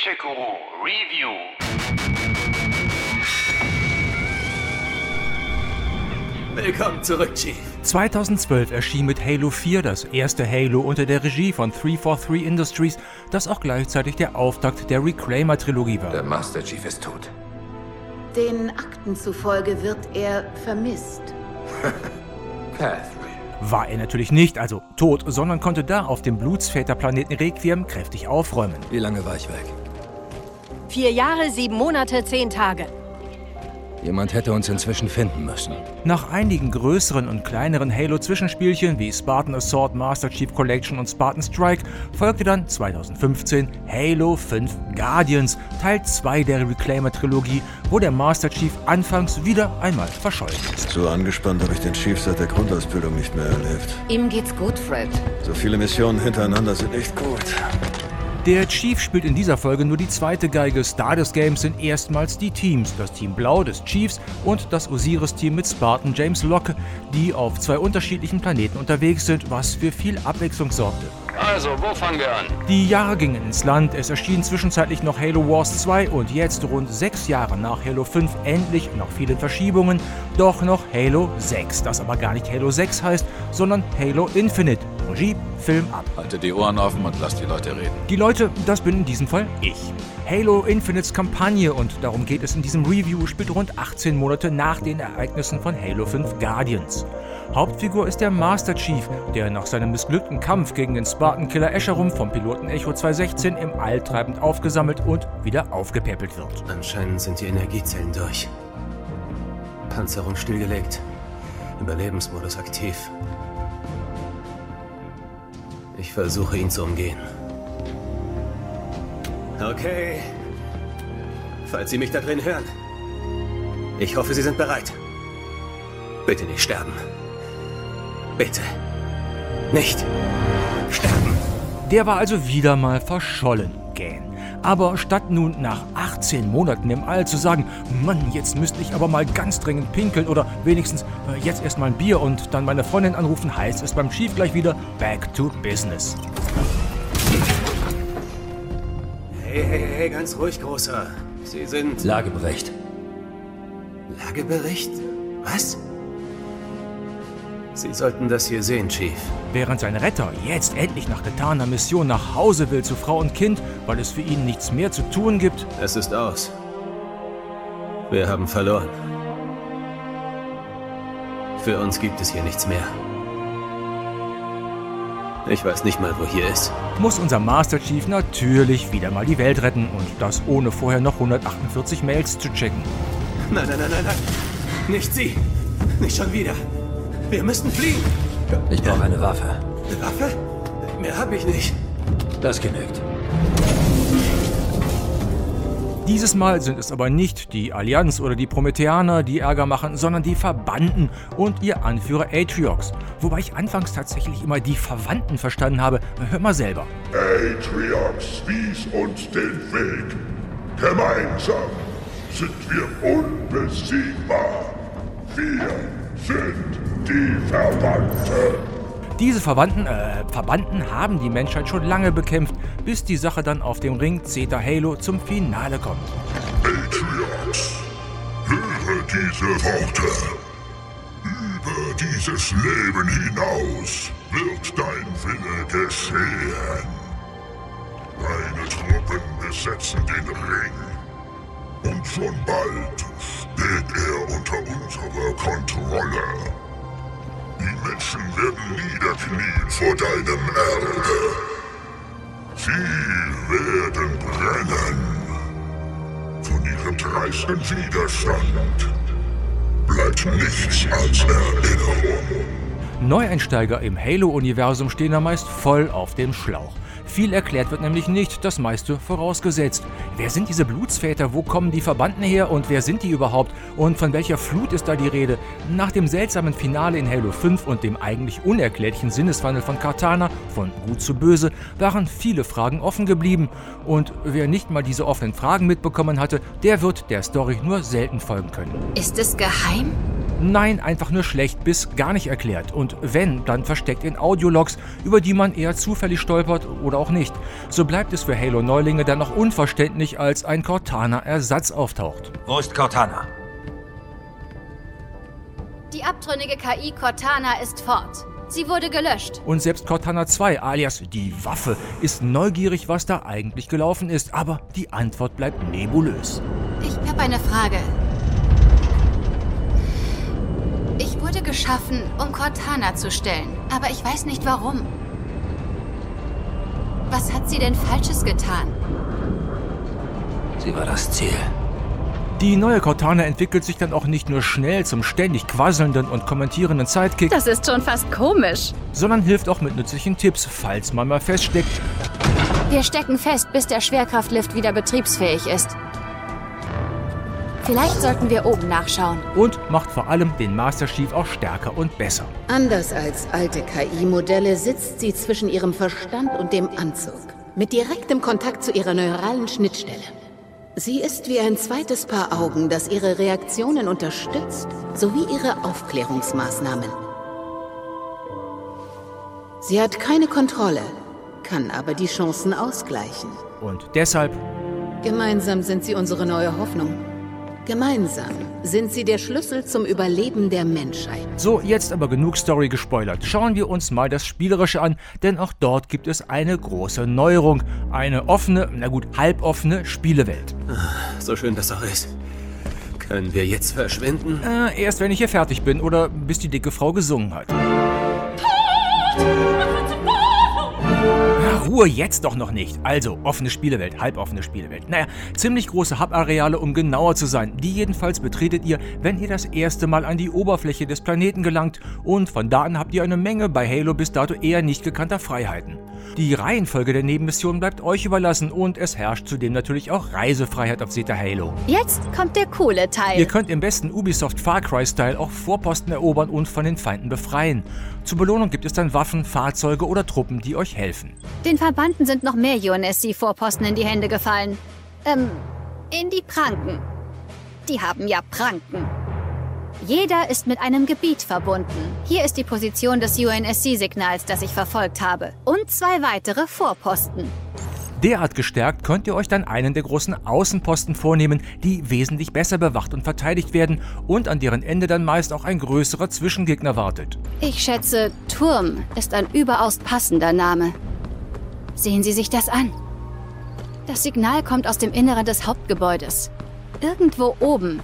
Feature Guru Review. Willkommen zurück, Chief. 2012 erschien mit Halo 4 das erste Halo unter der Regie von 343 Industries, das auch gleichzeitig der Auftakt der Reclaimer-Trilogie war. Der Master Chief ist tot. Den Akten zufolge wird er vermisst. Catherine. War er natürlich nicht, also tot, sondern konnte da auf dem Blutsväterplaneten Requiem kräftig aufräumen. Wie lange war ich weg? Vier Jahre, sieben Monate, zehn Tage. Jemand hätte uns inzwischen finden müssen. Nach einigen größeren und kleineren Halo-Zwischenspielchen wie Spartan Assault, Master Chief Collection und Spartan Strike folgte dann 2015 Halo 5 Guardians, Teil 2 der Reclaimer-Trilogie, wo der Master Chief anfangs wieder einmal verschollen ist. So angespannt habe ich den Chief seit der Grundausbildung nicht mehr erlebt. Ihm geht's gut, Fred. So viele Missionen hintereinander sind echt gut. Der Chief spielt in dieser Folge nur die zweite Geige. Star des Games sind erstmals die Teams. Das Team Blau des Chiefs und das Osiris-Team mit Spartan James Locke, die auf zwei unterschiedlichen Planeten unterwegs sind, was für viel Abwechslung sorgte. Also, wo fangen wir an? Die Jahre gingen ins Land, es erschien zwischenzeitlich noch Halo Wars 2 und jetzt rund sechs Jahre nach Halo 5 endlich nach vielen Verschiebungen doch noch Halo 6, das aber gar nicht Halo 6 heißt, sondern Halo Infinite. Regie, Film ab. Halte die Ohren offen und lass die Leute reden. Die Leute, das bin in diesem Fall ich. Halo Infinites Kampagne, und darum geht es in diesem Review, spielt rund 18 Monate nach den Ereignissen von Halo 5 Guardians. Hauptfigur ist der Master Chief, der nach seinem missglückten Kampf gegen den Spartan-Killer Escherum vom Piloten Echo 216 im All treibend aufgesammelt und wieder aufgepäppelt wird. Anscheinend sind die Energiezellen durch. Panzerung stillgelegt. Überlebensmodus aktiv. Ich versuche ihn zu umgehen. Okay. Falls Sie mich da drin hören. Ich hoffe, Sie sind bereit. Bitte nicht sterben. Bitte. Nicht sterben. Der war also wieder mal verschollen, Gan. Aber statt nun nach 18 Monaten im All zu sagen, Mann, jetzt müsste ich aber mal ganz dringend pinkeln oder wenigstens äh, jetzt erst mal ein Bier und dann meine Freundin anrufen, heißt es beim Chief gleich wieder Back to Business. Hey, hey, hey, ganz ruhig, Großer. Sie sind... Lagebericht. Lagebericht? Was? Sie sollten das hier sehen, Chief. Während sein Retter jetzt endlich nach getaner Mission nach Hause will zu Frau und Kind, weil es für ihn nichts mehr zu tun gibt, Es ist aus. Wir haben verloren. Für uns gibt es hier nichts mehr. Ich weiß nicht mal, wo hier ist. muss unser Master Chief natürlich wieder mal die Welt retten und das ohne vorher noch 148 Mails zu checken. Nein, nein, nein, nein, nein. Nicht Sie. Nicht schon wieder. Wir müssen fliehen. Ich brauche eine Waffe. Eine Waffe? Mehr habe ich nicht. Das genügt. Dieses Mal sind es aber nicht die Allianz oder die Prometheaner, die Ärger machen, sondern die Verbannten und ihr Anführer Atriox. Wobei ich anfangs tatsächlich immer die Verwandten verstanden habe. Hör mal selber. Atriox wies uns den Weg. Gemeinsam sind wir unbesiegbar. Wir sind die Verwandte. Diese Verwandten, äh, Verbannten haben die Menschheit schon lange bekämpft, bis die Sache dann auf dem Ring Zeta Halo zum Finale kommt. Atriox, höre diese Worte. Über dieses Leben hinaus wird dein Wille geschehen. Deine Truppen besetzen den Ring. Und schon bald steht er unter unserer Kontrolle. Die Menschen werden niederknien vor deinem Erbe. Sie werden brennen. Von ihrem dreisten Widerstand bleibt nichts als Erinnerung. Neueinsteiger im Halo-Universum stehen da meist voll auf dem Schlauch. Viel erklärt wird nämlich nicht, das meiste vorausgesetzt. Wer sind diese Blutsväter, wo kommen die Verbannten her und wer sind die überhaupt und von welcher Flut ist da die Rede? Nach dem seltsamen Finale in Halo 5 und dem eigentlich unerklärlichen Sinneswandel von Cortana von gut zu böse waren viele Fragen offen geblieben und wer nicht mal diese offenen Fragen mitbekommen hatte, der wird der Story nur selten folgen können. Ist es geheim? Nein, einfach nur schlecht bis gar nicht erklärt. Und wenn, dann versteckt in Audiologs, über die man eher zufällig stolpert oder auch nicht. So bleibt es für Halo-Neulinge dann noch unverständlich, als ein Cortana-Ersatz auftaucht. Wo ist Cortana? Die abtrünnige KI Cortana ist fort. Sie wurde gelöscht. Und selbst Cortana 2, alias die Waffe, ist neugierig, was da eigentlich gelaufen ist. Aber die Antwort bleibt nebulös. Ich habe eine Frage. Geschaffen, um Cortana zu stellen. Aber ich weiß nicht warum. Was hat sie denn Falsches getan? Sie war das Ziel. Die neue Cortana entwickelt sich dann auch nicht nur schnell zum ständig quasselnden und kommentierenden Sidekick, Das ist schon fast komisch. sondern hilft auch mit nützlichen Tipps, falls man mal feststeckt. Wir stecken fest, bis der Schwerkraftlift wieder betriebsfähig ist. Vielleicht sollten wir oben nachschauen. Und macht vor allem den Master Chief auch stärker und besser. Anders als alte KI-Modelle sitzt sie zwischen ihrem Verstand und dem Anzug. Mit direktem Kontakt zu ihrer neuralen Schnittstelle. Sie ist wie ein zweites Paar Augen, das ihre Reaktionen unterstützt, sowie ihre Aufklärungsmaßnahmen. Sie hat keine Kontrolle, kann aber die Chancen ausgleichen. Und deshalb Gemeinsam sind sie unsere neue Hoffnung. Gemeinsam sind sie der Schlüssel zum Überleben der Menschheit. So, jetzt aber genug Story gespoilert. Schauen wir uns mal das Spielerische an, denn auch dort gibt es eine große Neuerung. Eine offene, na gut, halboffene Spielewelt. So schön das auch ist. Können wir jetzt verschwinden? Äh, erst wenn ich hier fertig bin oder bis die dicke Frau gesungen hat. Ruhe jetzt doch noch nicht. Also, offene Spielewelt, halboffene Spielewelt. Naja, ziemlich große Hub-Areale, um genauer zu sein. Die jedenfalls betretet ihr, wenn ihr das erste Mal an die Oberfläche des Planeten gelangt. Und von da an habt ihr eine Menge bei Halo bis dato eher nicht gekannter Freiheiten. Die Reihenfolge der Nebenmissionen bleibt euch überlassen und es herrscht zudem natürlich auch Reisefreiheit auf Zeta Halo. Jetzt kommt der coole Teil. Ihr könnt im besten Ubisoft Far Cry-Style auch Vorposten erobern und von den Feinden befreien. Zur Belohnung gibt es dann Waffen, Fahrzeuge oder Truppen, die euch helfen. Den Verbanden sind noch mehr UNSC-Vorposten in die Hände gefallen. Ähm, in die Pranken. Die haben ja Pranken. Jeder ist mit einem Gebiet verbunden. Hier ist die Position des UNSC-Signals, das ich verfolgt habe. Und zwei weitere Vorposten. Derart gestärkt könnt ihr euch dann einen der großen Außenposten vornehmen, die wesentlich besser bewacht und verteidigt werden und an deren Ende dann meist auch ein größerer Zwischengegner wartet. Ich schätze, Turm ist ein überaus passender Name. Sehen Sie sich das an. Das Signal kommt aus dem Inneren des Hauptgebäudes. Irgendwo oben.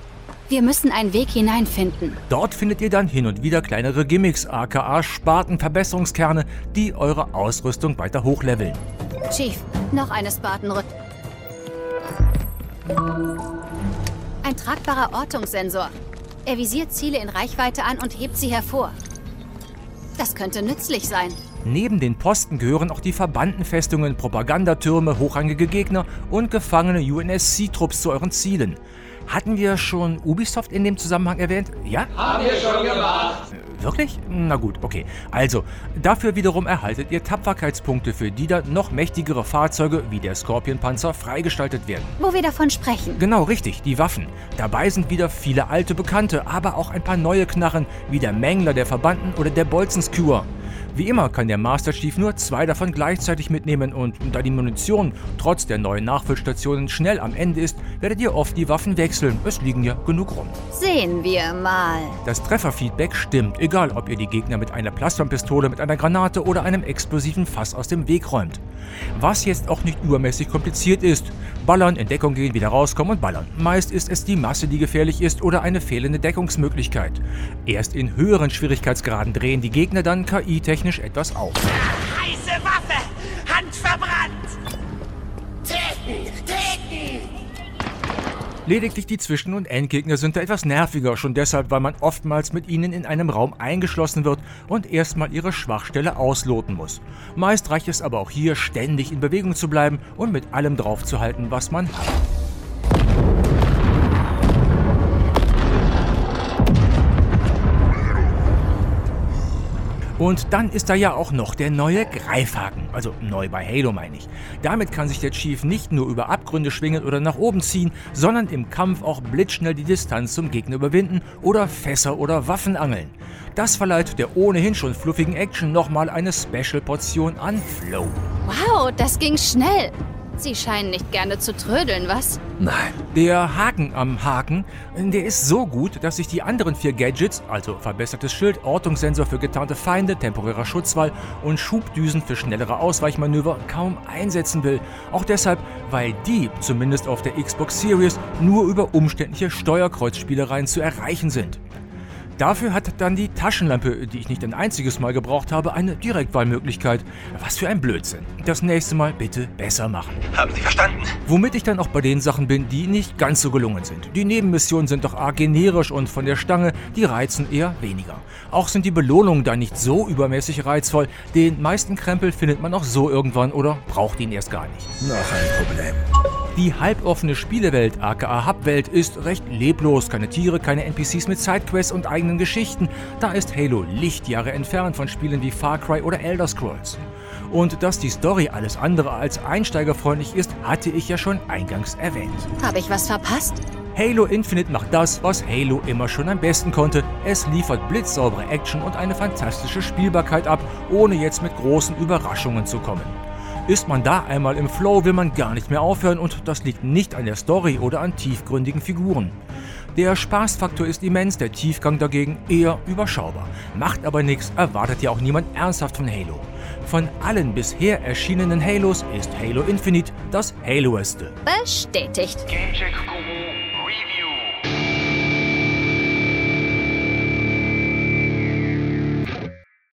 Wir müssen einen Weg hineinfinden. Dort findet ihr dann hin und wieder kleinere Gimmicks, aka Spartenverbesserungskerne, die eure Ausrüstung weiter hochleveln. Chief, noch eine Spartanrück. Ein tragbarer Ortungssensor. Er visiert Ziele in Reichweite an und hebt sie hervor. Das könnte nützlich sein. Neben den Posten gehören auch die Verbandenfestungen, Propagandatürme, hochrangige Gegner und gefangene UNSC-Trupps zu euren Zielen. Hatten wir schon Ubisoft in dem Zusammenhang erwähnt? Ja? Haben wir schon gemacht. Wirklich? Na gut, okay. Also, dafür wiederum erhaltet ihr Tapferkeitspunkte, für die dann noch mächtigere Fahrzeuge wie der Scorpion-Panzer freigestaltet werden. Wo wir davon sprechen. Genau richtig, die Waffen. Dabei sind wieder viele alte Bekannte, aber auch ein paar neue Knarren, wie der Mängler der Verbanden oder der Bolzenskewer. Wie immer kann der Master Chief nur zwei davon gleichzeitig mitnehmen und da die Munition trotz der neuen Nachfüllstationen schnell am Ende ist, werdet ihr oft die Waffen wechseln. Es liegen ja genug rum. Sehen wir mal. Das Trefferfeedback stimmt, egal ob ihr die Gegner mit einer Plasmampistole, mit einer Granate oder einem explosiven Fass aus dem Weg räumt. Was jetzt auch nicht übermäßig kompliziert ist. Ballern, in Deckung gehen, wieder rauskommen und ballern. Meist ist es die Masse, die gefährlich ist oder eine fehlende Deckungsmöglichkeit. Erst in höheren Schwierigkeitsgraden drehen die Gegner dann KI-technisch etwas auf. Heiße Waffe! Hand verbrannt! Lediglich die Zwischen- und Endgegner sind da etwas nerviger, schon deshalb, weil man oftmals mit ihnen in einem Raum eingeschlossen wird und erstmal ihre Schwachstelle ausloten muss. Meist reicht es aber auch hier, ständig in Bewegung zu bleiben und mit allem draufzuhalten, was man hat. Und dann ist da ja auch noch der neue Greifhaken. Also neu bei Halo meine ich. Damit kann sich der Chief nicht nur über Abgründe schwingen oder nach oben ziehen, sondern im Kampf auch blitzschnell die Distanz zum Gegner überwinden oder Fässer oder Waffen angeln. Das verleiht der ohnehin schon fluffigen Action nochmal eine Special-Portion an Flow. Wow, das ging schnell. Sie scheinen nicht gerne zu trödeln, was? Nein. Der Haken am Haken, der ist so gut, dass ich die anderen vier Gadgets, also verbessertes Schild, Ortungssensor für getarnte Feinde, temporärer Schutzwall und Schubdüsen für schnellere Ausweichmanöver, kaum einsetzen will. Auch deshalb, weil die, zumindest auf der Xbox Series, nur über umständliche Steuerkreuzspielereien zu erreichen sind. Dafür hat dann die Taschenlampe, die ich nicht ein einziges Mal gebraucht habe, eine Direktwahlmöglichkeit. Was für ein Blödsinn. Das nächste Mal bitte besser machen. Haben Sie verstanden? Womit ich dann auch bei den Sachen bin, die nicht ganz so gelungen sind. Die Nebenmissionen sind doch arg generisch und von der Stange, die reizen eher weniger. Auch sind die Belohnungen da nicht so übermäßig reizvoll. Den meisten Krempel findet man auch so irgendwann oder braucht ihn erst gar nicht. Noch ein Problem. Die halboffene Spielewelt, aka Hubwelt, ist recht leblos. Keine Tiere, keine NPCs mit Sidequests und eigenen Geschichten. Da ist Halo Lichtjahre entfernt von Spielen wie Far Cry oder Elder Scrolls. Und dass die Story alles andere als einsteigerfreundlich ist, hatte ich ja schon eingangs erwähnt. Habe ich was verpasst? Halo Infinite macht das, was Halo immer schon am besten konnte. Es liefert blitzsaubere Action und eine fantastische Spielbarkeit ab, ohne jetzt mit großen Überraschungen zu kommen. Ist man da einmal im Flow, will man gar nicht mehr aufhören und das liegt nicht an der Story oder an tiefgründigen Figuren. Der Spaßfaktor ist immens, der Tiefgang dagegen eher überschaubar. Macht aber nichts, erwartet ja auch niemand ernsthaft von Halo. Von allen bisher erschienenen Halos ist Halo Infinite das Haloeste. Bestätigt. Gamecheck Guru